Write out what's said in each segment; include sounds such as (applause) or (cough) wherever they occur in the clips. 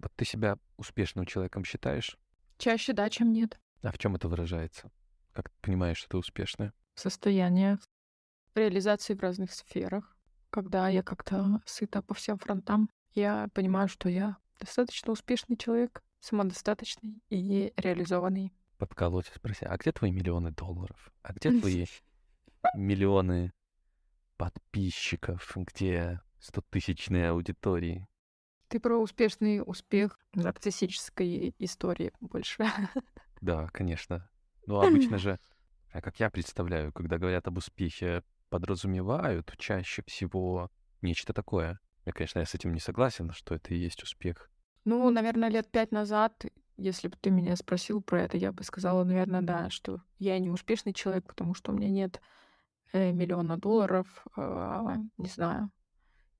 Вот ты себя успешным человеком считаешь? Чаще да, чем нет. А в чем это выражается? Как ты понимаешь, что ты успешная? Состояние реализации в разных сферах. Когда я как-то сыта по всем фронтам, я понимаю, что я достаточно успешный человек, самодостаточный и реализованный. Подколоть, спроси, а где твои миллионы долларов? А где твои (laughs) миллионы подписчиков? Где стотысячные аудитории? Ты про успешный успех нарциссической истории больше. (laughs) Да, конечно. Ну, обычно же, а как я представляю, когда говорят об успехе, подразумевают чаще всего нечто такое. Я, конечно, я с этим не согласен, что это и есть успех. Ну, наверное, лет пять назад, если бы ты меня спросил про это, я бы сказала, наверное, да, что я не успешный человек, потому что у меня нет э, миллиона долларов, э, не знаю,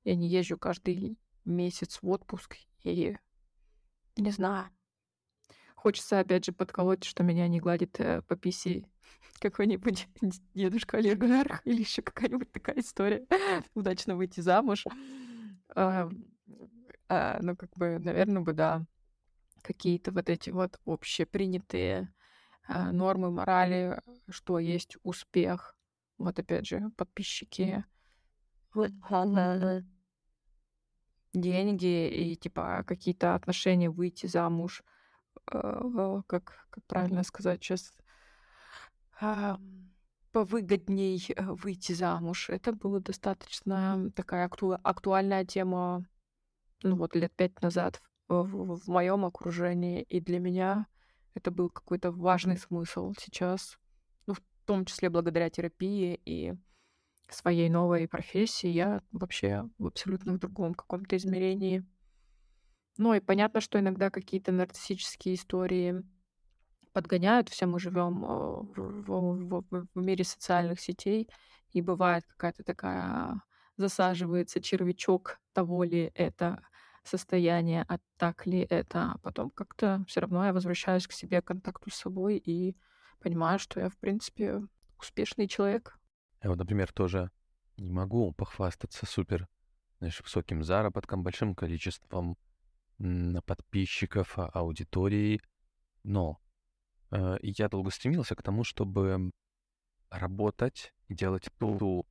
я не езжу каждый месяц в отпуск и не знаю. Хочется опять же подколоть, что меня не гладит э, по писи (laughs) какой-нибудь (laughs) дедушка олигарх или еще какая-нибудь такая история. (laughs) Удачно выйти замуж. А, а, ну, как бы, наверное, бы, да, какие-то вот эти вот общепринятые а, нормы морали, что есть успех. Вот опять же, подписчики. Деньги и типа какие-то отношения, выйти замуж. А, как, как правильно сказать сейчас? А, повыгодней э, выйти замуж. Это была достаточно такая акту актуальная тема, ну вот лет пять назад в, в, в моем окружении, и для меня это был какой-то важный смысл сейчас, ну, в том числе благодаря терапии и своей новой профессии, я вообще в абсолютно другом каком-то измерении. Ну и понятно, что иногда какие-то нарциссические истории подгоняют. Все мы живем э, в, в, в, мире социальных сетей, и бывает какая-то такая засаживается червячок того ли это состояние, а так ли это. А потом как-то все равно я возвращаюсь к себе, к контакту с собой и понимаю, что я, в принципе, успешный человек. Я вот, например, тоже не могу похвастаться супер знаешь, высоким заработком, большим количеством подписчиков, а, аудитории, но Э, я долго стремился к тому, чтобы работать делать ту,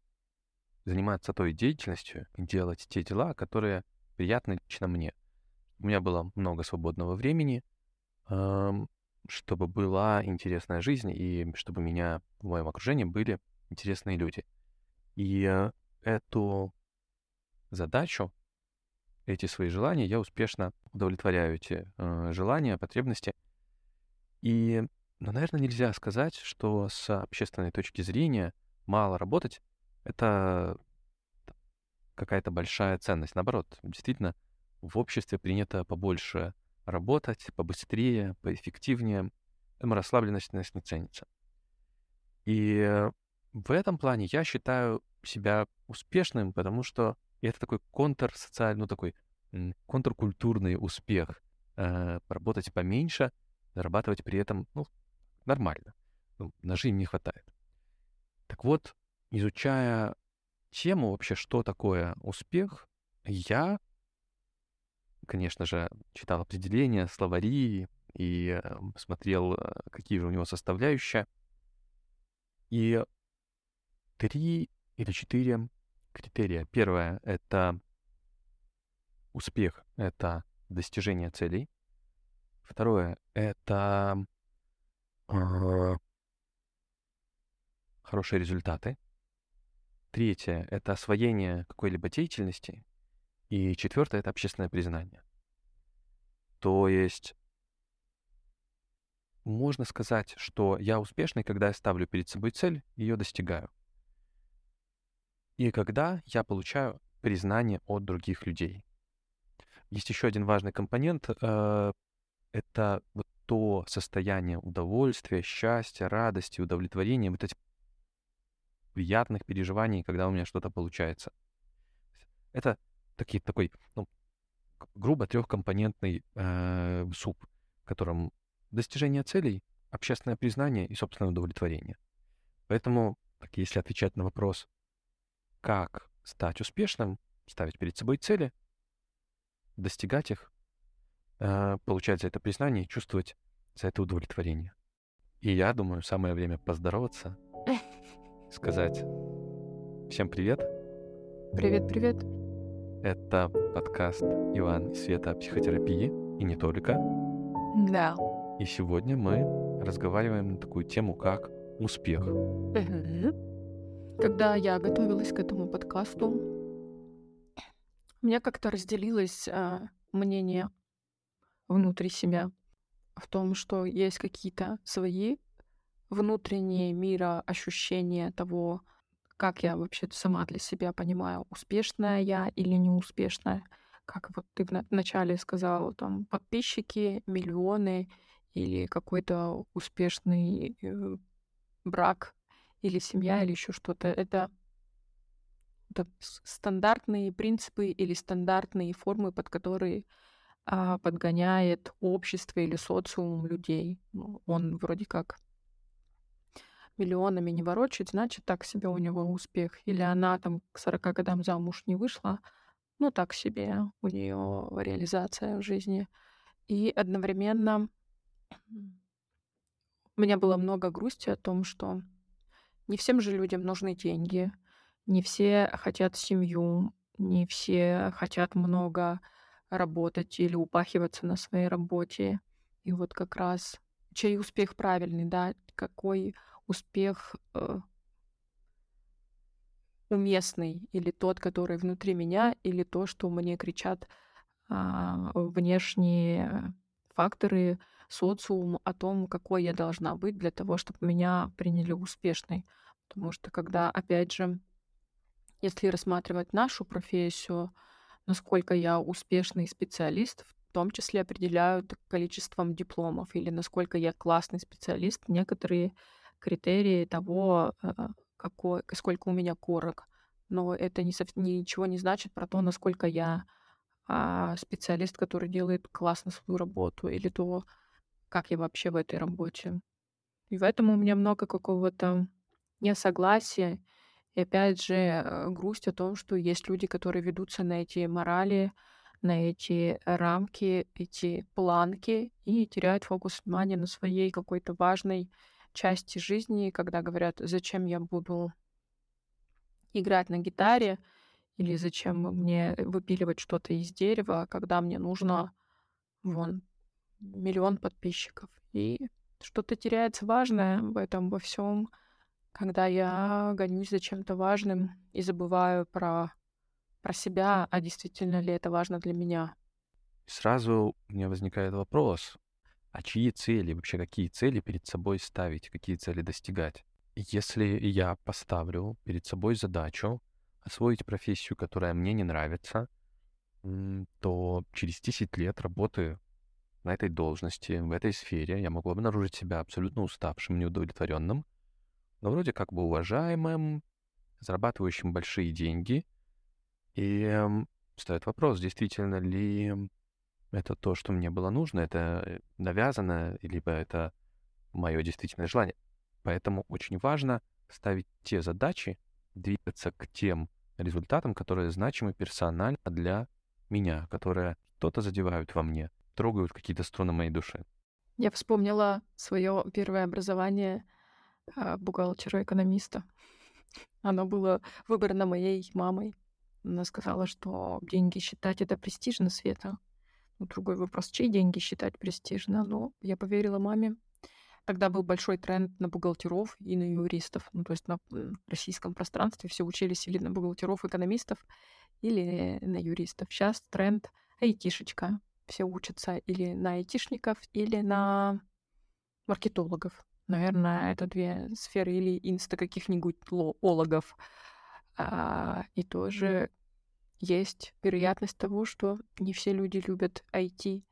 заниматься той деятельностью, делать те дела, которые приятны лично мне. У меня было много свободного времени, чтобы была интересная жизнь и чтобы меня в моем окружении были интересные люди. И э, эту задачу, эти свои желания, я успешно удовлетворяю эти э, желания, потребности — и, ну, наверное, нельзя сказать, что с общественной точки зрения мало работать — это какая-то большая ценность. Наоборот, действительно, в обществе принято побольше работать, побыстрее, поэффективнее. Поэтому расслабленность не ценится. И в этом плане я считаю себя успешным, потому что это такой контрсоциальный, ну такой контркультурный успех. Э, работать поменьше — зарабатывать при этом, ну, нормально. Ну, ножей не хватает. Так вот, изучая тему вообще, что такое успех, я, конечно же, читал определения, словари и э, смотрел, э, какие же у него составляющие. И три или четыре критерия. Первое — это успех, это достижение целей. Второе — это э, хорошие результаты. Третье — это освоение какой-либо деятельности. И четвертое — это общественное признание. То есть можно сказать, что я успешный, когда я ставлю перед собой цель, ее достигаю. И когда я получаю признание от других людей. Есть еще один важный компонент э, это вот то состояние удовольствия, счастья, радости, удовлетворения, вот этих приятных переживаний, когда у меня что-то получается. Это такие, такой, ну, грубо трехкомпонентный э, суп, в котором достижение целей, общественное признание и собственное удовлетворение. Поэтому, так, если отвечать на вопрос, как стать успешным, ставить перед собой цели, достигать их, э, получать за это признание и чувствовать за это удовлетворение. И я думаю, самое время поздороваться, (laughs) сказать всем привет. Привет, привет. Это подкаст Иван и Света о психотерапии, и не только. Да. И сегодня мы разговариваем на такую тему, как успех. Когда я готовилась к этому подкасту, у меня как-то разделилось а, мнение внутри себя в том, что есть какие-то свои внутренние мира ощущения того, как я вообще сама для себя понимаю, успешная я или неуспешная. Как вот ты вначале сказала, там, подписчики, миллионы или какой-то успешный э, брак или семья или еще что-то. Это, это стандартные принципы или стандартные формы, под которые а, подгоняет общество или социум людей. Ну, он вроде как миллионами не ворочает, значит, так себе у него успех. Или она там к 40 годам замуж не вышла, ну, так себе у нее реализация в жизни. И одновременно у меня было много грусти о том, что не всем же людям нужны деньги, не все хотят семью, не все хотят много работать или упахиваться на своей работе. И вот как раз чей успех правильный, да, какой успех э, уместный, или тот, который внутри меня, или то, что мне кричат э, внешние факторы, социум о том, какой я должна быть для того, чтобы меня приняли успешной. Потому что когда, опять же, если рассматривать нашу профессию, насколько я успешный специалист, в том числе определяют количеством дипломов или насколько я классный специалист, некоторые критерии того, э, какой, сколько у меня корок. Но это не, ничего не значит про то, насколько я а, специалист, который делает классно свою работу, или то, как я вообще в этой работе. И в этом у меня много какого-то несогласия и опять же, э, грусть о том, что есть люди, которые ведутся на эти морали, на эти рамки, эти планки и теряют фокус внимания на своей какой-то важной части жизни, когда говорят, зачем я буду играть на гитаре, или зачем мне выпиливать что-то из дерева, когда мне нужно вон миллион подписчиков. И что-то теряется важное в этом во всем когда я гонюсь за чем-то важным и забываю про, про себя, а действительно ли это важно для меня. Сразу у меня возникает вопрос, а чьи цели, вообще какие цели перед собой ставить, какие цели достигать? Если я поставлю перед собой задачу освоить профессию, которая мне не нравится, то через 10 лет работы на этой должности, в этой сфере, я могу обнаружить себя абсолютно уставшим, неудовлетворенным, но вроде как бы уважаемым, зарабатывающим большие деньги. И э, стоит вопрос, действительно ли это то, что мне было нужно, это навязано, либо это мое действительное желание. Поэтому очень важно ставить те задачи, двигаться к тем результатам, которые значимы персонально для меня, которые что-то задевают во мне, трогают какие-то струны моей души. Я вспомнила свое первое образование — а, бухгалтера-экономиста. (laughs) Оно было выбрано моей мамой. Она сказала, что деньги считать — это престижно, Света. Ну, другой вопрос, чьи деньги считать престижно? Но я поверила маме. Тогда был большой тренд на бухгалтеров и на юристов. Ну, то есть на российском пространстве все учились или на бухгалтеров, экономистов, или на юристов. Сейчас тренд айтишечка. Все учатся или на айтишников, или на маркетологов. Наверное, это две сферы или инста каких-нибудь ологов. А, и тоже есть вероятность того, что не все люди любят IT,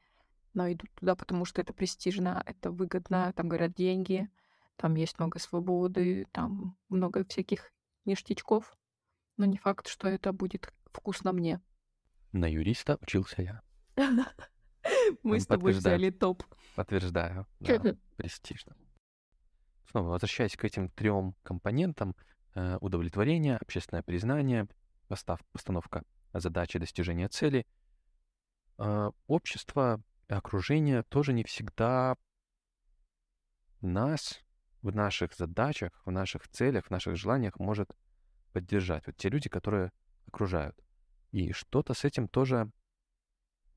но идут туда, потому что это престижно, это выгодно, там говорят деньги, там есть много свободы, там много всяких ништячков, но не факт, что это будет вкусно мне. На юриста учился я. (laughs) Мы с тобой взяли топ. Подтверждаю, да, престижно снова возвращаясь к этим трем компонентам, э, удовлетворение, общественное признание, постав, постановка задачи достижения цели, э, общество окружение тоже не всегда нас в наших задачах, в наших целях, в наших желаниях может поддержать. Вот те люди, которые окружают. И что-то с этим тоже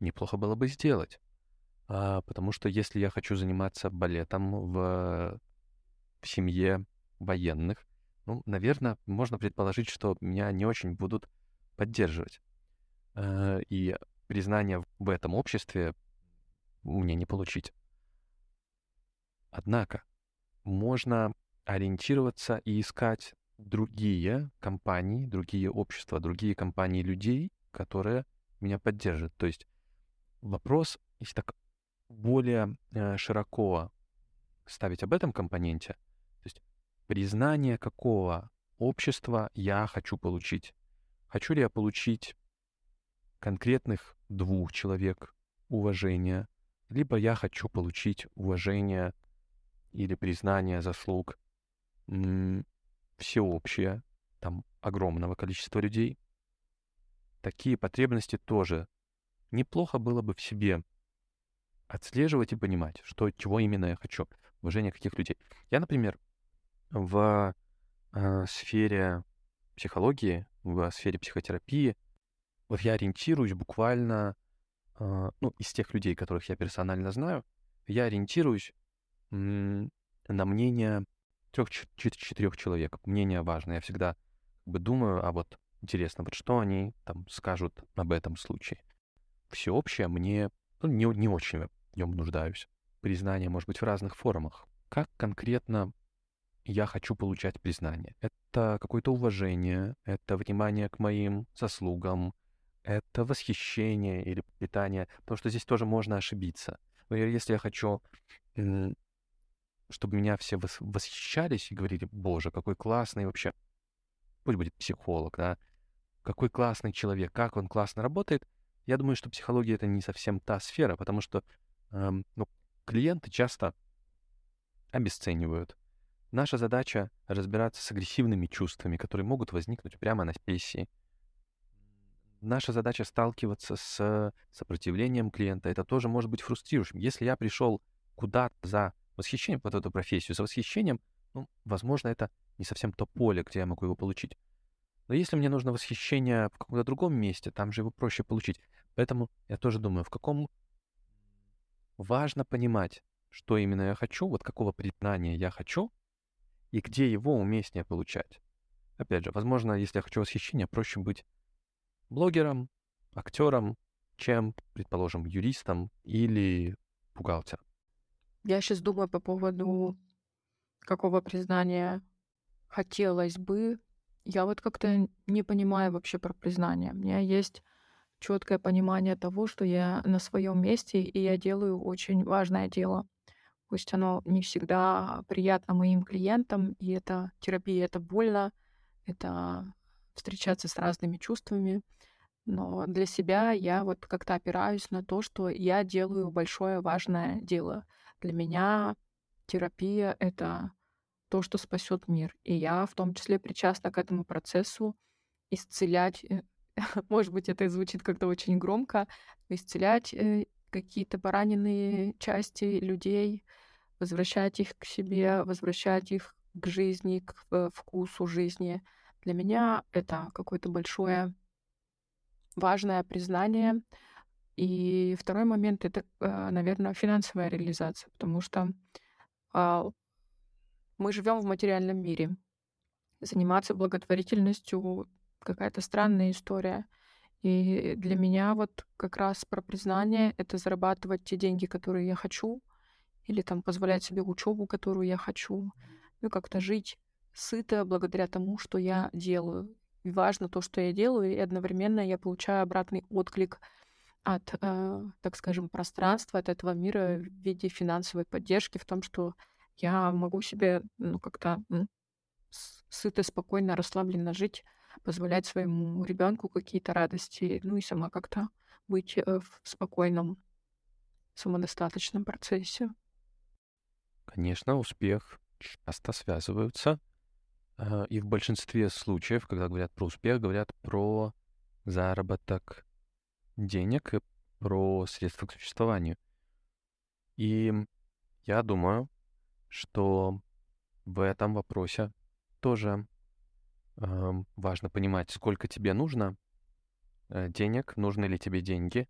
неплохо было бы сделать. А, потому что если я хочу заниматься балетом в, в семье военных, ну, наверное, можно предположить, что меня не очень будут поддерживать. А, и признание в этом обществе мне не получить. Однако можно ориентироваться и искать другие компании, другие общества, другие компании людей, которые меня поддержат. То есть вопрос, если так более э, широко ставить об этом компоненте, то есть признание какого общества я хочу получить. Хочу ли я получить конкретных двух человек уважения, либо я хочу получить уважение или признание заслуг всеобщее, там огромного количества людей. Такие потребности тоже неплохо было бы в себе отслеживать и понимать, что, чего именно я хочу, уважение каких людей. Я, например, в э, сфере психологии, в сфере психотерапии, вот я ориентируюсь буквально, э, ну, из тех людей, которых я персонально знаю, я ориентируюсь м- на мнение трех-четырех человек. Мнение важно. Я всегда как бы думаю, а вот интересно, вот что они там скажут об этом случае. Всеобщее мне ну, не, не очень в нем нуждаюсь. Признание может быть в разных формах. Как конкретно я хочу получать признание? Это какое-то уважение, это внимание к моим заслугам, это восхищение или питание, потому что здесь тоже можно ошибиться. Если я хочу чтобы меня все восхищались и говорили, боже, какой классный вообще, пусть будет психолог, да, какой классный человек, как он классно работает. Я думаю, что психология это не совсем та сфера, потому что эм, ну, клиенты часто обесценивают. Наша задача разбираться с агрессивными чувствами, которые могут возникнуть прямо на сессии. Наша задача сталкиваться с сопротивлением клиента. Это тоже может быть фрустрирующим. Если я пришел куда-то за восхищением под эту профессию, за восхищением, ну, возможно, это не совсем то поле, где я могу его получить. Но если мне нужно восхищение в каком-то другом месте, там же его проще получить. Поэтому я тоже думаю, в каком важно понимать, что именно я хочу, вот какого признания я хочу, и где его уместнее получать. Опять же, возможно, если я хочу восхищения, проще быть блогером, актером, чем, предположим, юристом или бухгалтером. Я сейчас думаю по поводу какого признания хотелось бы. Я вот как-то не понимаю вообще про признание. У меня есть четкое понимание того, что я на своем месте, и я делаю очень важное дело. Пусть оно не всегда приятно моим клиентам, и это терапия, это больно, это встречаться с разными чувствами. Но для себя я вот как-то опираюсь на то, что я делаю большое важное дело. Для меня терапия — это то, что спасет мир. И я в том числе причастна к этому процессу исцелять, э, (laughs) может быть, это звучит как-то очень громко, исцелять э, какие-то пораненные части людей, возвращать их к себе, возвращать их к жизни, к э, вкусу жизни. Для меня это какое-то большое важное признание, и второй момент это, э, наверное, финансовая реализация, потому что а, мы живем в материальном мире. Заниматься благотворительностью какая-то странная история. И для меня вот как раз про признание это зарабатывать те деньги, которые я хочу, или там позволять себе учебу, которую я хочу, ну как-то жить сыто благодаря тому, что я делаю. И важно то, что я делаю, и одновременно я получаю обратный отклик от, э, так скажем, пространства, от этого мира в виде финансовой поддержки, в том, что я могу себе ну, как-то сыто, спокойно, расслабленно жить, позволять своему ребенку какие-то радости, ну и сама как-то быть э, в спокойном, самодостаточном процессе. Конечно, успех часто связываются. Э, и в большинстве случаев, когда говорят про успех, говорят про заработок денег и про средства к существованию. И я думаю, что в этом вопросе тоже важно понимать, сколько тебе нужно э, денег, нужны ли тебе деньги,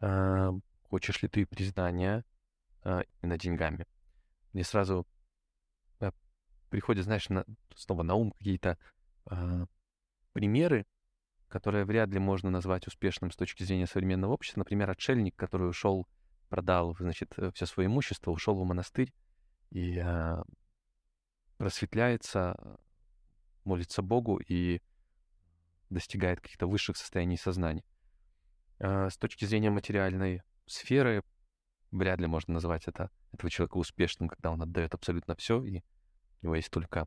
э, хочешь ли ты признания э, именно деньгами. Мне сразу э, приходят, знаешь, на, снова на ум какие-то э, примеры, которые вряд ли можно назвать успешным с точки зрения современного общества. Например, отшельник, который ушел, продал, значит, э, все свое имущество, ушел в монастырь и просветляется, молится Богу и достигает каких-то высших состояний сознания. Э, с точки зрения материальной сферы, вряд ли можно назвать это, этого человека успешным, когда он отдает абсолютно все, и у него есть только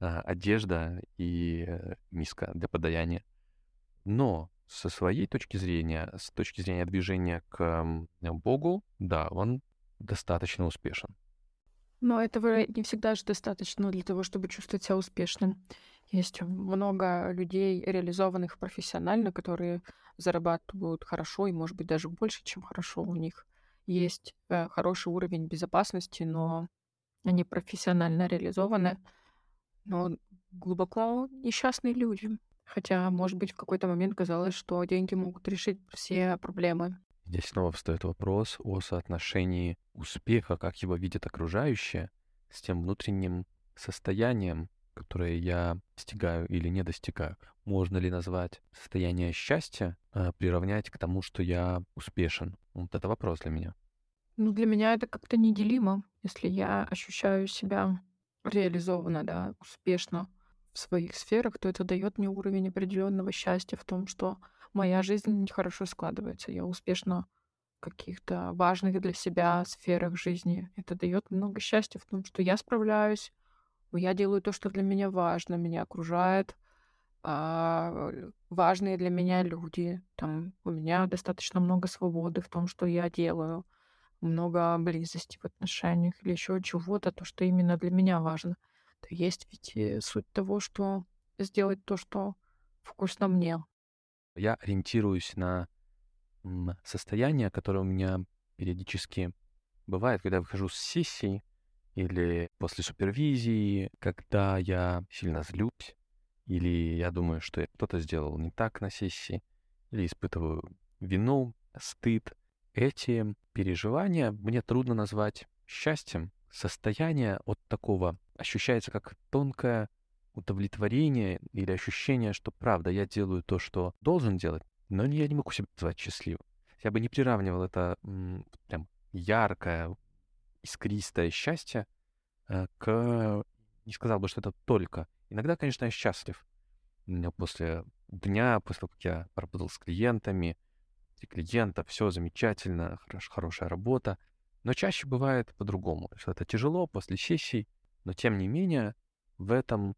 э, одежда и э, миска для подаяния. Но со своей точки зрения, с точки зрения движения к Богу, да, он достаточно успешен. Но этого не всегда же достаточно для того, чтобы чувствовать себя успешным. Есть много людей, реализованных профессионально, которые зарабатывают хорошо и, может быть, даже больше, чем хорошо. У них есть э, хороший уровень безопасности, но они профессионально реализованы, но глубоко несчастные люди. Хотя, может быть, в какой-то момент казалось, что деньги могут решить все проблемы. Здесь снова встает вопрос о соотношении успеха, как его видят окружающие, с тем внутренним состоянием, которое я достигаю или не достигаю. Можно ли назвать состояние счастья, а, приравнять к тому, что я успешен? Вот это вопрос для меня. Ну, для меня это как-то неделимо. Если я ощущаю себя реализованно, да, успешно в своих сферах, то это дает мне уровень определенного счастья в том, что моя жизнь хорошо складывается. Я успешно каких-то важных для себя сферах жизни. Это дает много счастья в том, что я справляюсь, я делаю то, что для меня важно, меня окружает а, важные для меня люди. Там у меня достаточно много свободы в том, что я делаю, много близости в отношениях или еще чего-то, то, что именно для меня важно. То есть ведь э, суть того, что сделать то, что вкусно мне. Я ориентируюсь на состояние, которое у меня периодически бывает, когда я выхожу с сессии или после супервизии, когда я сильно злюсь, или я думаю, что я кто-то сделал не так на сессии, или испытываю вину, стыд. Эти переживания мне трудно назвать счастьем. Состояние от такого ощущается как тонкое удовлетворение или ощущение, что правда, я делаю то, что должен делать, но я не могу себя назвать счастливым. Я бы не приравнивал это прям яркое, искристое счастье э, к... Не сказал бы, что это только. Иногда, конечно, я счастлив. После дня, после того, как я поработал с клиентами, и клиента, все замечательно, хорош, хорошая работа. Но чаще бывает по-другому, что это тяжело после сессий, но тем не менее в этом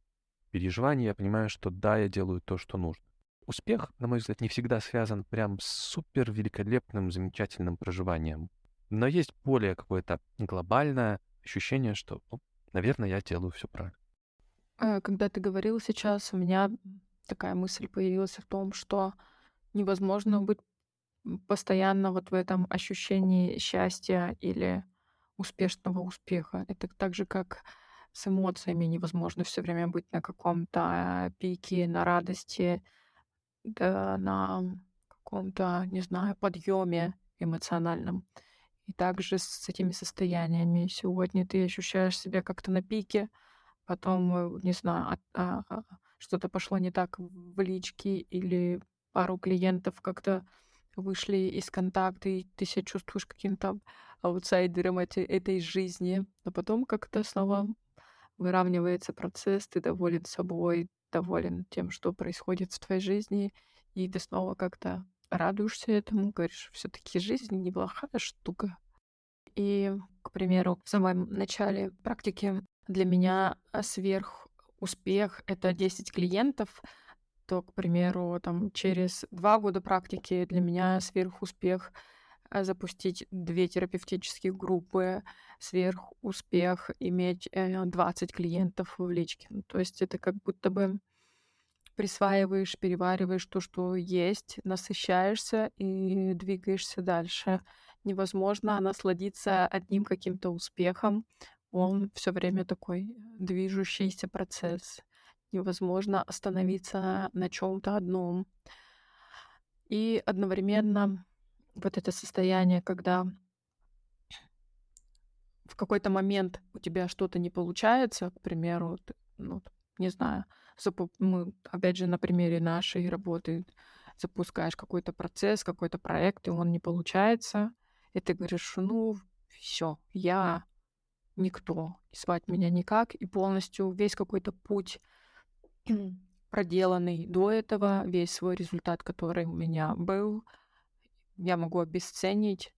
переживании я понимаю, что да, я делаю то, что нужно. Успех, на мой взгляд, не всегда связан прям с супер великолепным, замечательным проживанием. Но есть более какое-то глобальное ощущение, что, ну, наверное, я делаю все правильно. Э, когда ты говорил сейчас, у меня такая мысль появилась в том, что невозможно быть постоянно вот в этом ощущении счастья или успешного успеха. Это так же, как с эмоциями невозможно все время быть на каком-то пике, на радости, да, на каком-то, не знаю, подъеме эмоциональном. И также с этими состояниями. Сегодня ты ощущаешь себя как-то на пике, потом, э, не знаю, а, а, что-то пошло не так в личке или пару клиентов как-то вышли из контакта, и ты себя чувствуешь каким-то аутсайдером эти, этой жизни. Но потом как-то снова выравнивается процесс, ты доволен собой, доволен тем, что происходит в твоей жизни, и ты снова как-то радуешься этому, говоришь, все таки жизнь неплохая штука. И, к примеру, в самом начале практики для меня сверх успех — это 10 клиентов, то, к примеру, там, через два года практики для меня сверхуспех э, запустить две терапевтические группы, сверхуспех иметь 20 э, клиентов в личке. Ну, то есть это как будто бы присваиваешь, перевариваешь то, что есть, насыщаешься и двигаешься дальше. невозможно насладиться одним каким-то успехом. Он все время такой движущийся процесс. Невозможно остановиться на чем-то одном. И одновременно вот это состояние, когда в какой-то момент у тебя что-то не получается, к примеру, ну, не знаю, мы, опять же, на примере нашей работы запускаешь какой-то процесс, какой-то проект, и он не получается, и ты говоришь, ну, все, я никто, и звать меня никак, и полностью весь какой-то путь проделанный до этого, весь свой результат, который у меня был, я могу обесценить,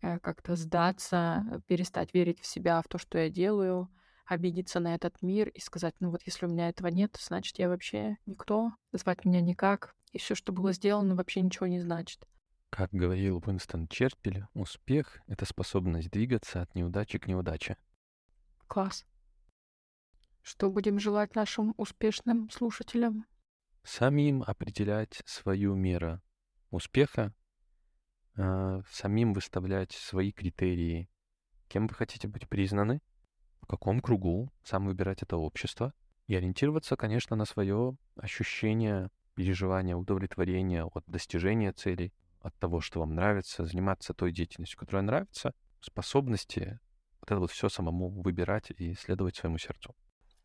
э, как-то сдаться, перестать верить в себя, в то, что я делаю, обидеться на этот мир и сказать, ну вот если у меня этого нет, значит я вообще никто, звать меня никак, и все, что было сделано, вообще ничего не значит. Как говорил Уинстон Черчилль, успех — это способность двигаться от неудачи к неудаче. Класс. Что будем желать нашим успешным слушателям? Самим определять свою меру успеха, э, самим выставлять свои критерии. Кем вы хотите быть признаны? Каком кругу? Сам выбирать это общество. И ориентироваться, конечно, на свое ощущение переживания, удовлетворения от достижения целей, от того, что вам нравится, заниматься той деятельностью, которая нравится, способности вот это вот все самому выбирать и следовать своему сердцу.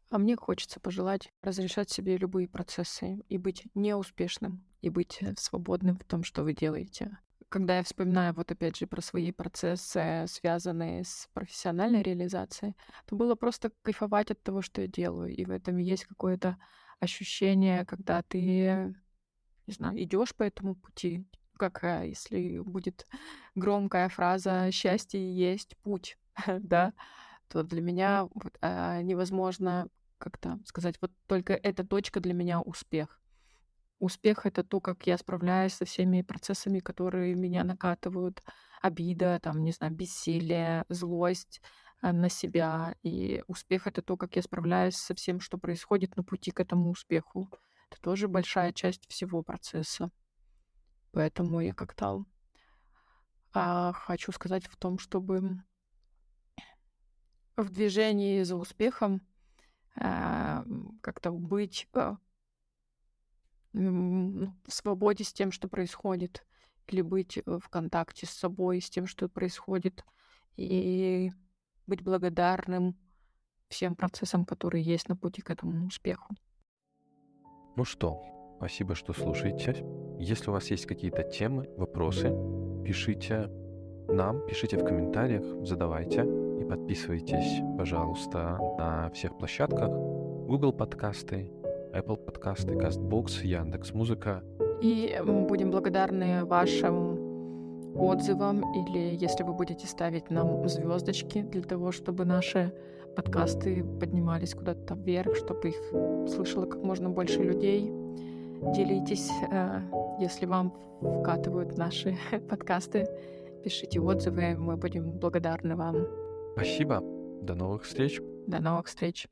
А мне хочется пожелать разрешать себе любые процессы и быть неуспешным, и быть э, свободным в том, что вы делаете. Когда я вспоминаю вот опять же про свои процессы, связанные с профессиональной реализацией, то было просто кайфовать от того, что я делаю. И в этом есть какое-то ощущение, когда ты, не знаю, идешь по этому пути, как э, если будет громкая фраза «счастье есть путь», (laughs) да, то для меня а, невозможно как-то сказать, вот только эта точка для меня успех. Успех — это то, как я справляюсь со всеми процессами, которые меня накатывают. Обида, там, не знаю, бессилие, злость а, на себя. И успех — это то, как я справляюсь со всем, что происходит на пути к этому успеху. Это тоже большая часть всего процесса. Поэтому я как-то а, хочу сказать в том, чтобы в движении за успехом а, как-то быть ну, в свободе с тем, что происходит, или быть э, в контакте с собой, с тем, что происходит, и быть благодарным всем процессам, которые есть на пути к этому успеху. Ну что, спасибо, что слушаете. Если у вас есть какие-то темы, вопросы, пишите нам, пишите в комментариях, задавайте. И подписывайтесь, пожалуйста, на всех площадках. Google подкасты, Apple подкасты, CastBox, Яндекс Музыка. И мы будем благодарны вашим отзывам или если вы будете ставить нам звездочки для того, чтобы наши подкасты поднимались куда-то вверх, чтобы их слышало как можно больше людей. Делитесь, э, если вам вкатывают наши (laughs) подкасты пишите отзывы, мы будем благодарны вам. Спасибо. До новых встреч. До новых встреч.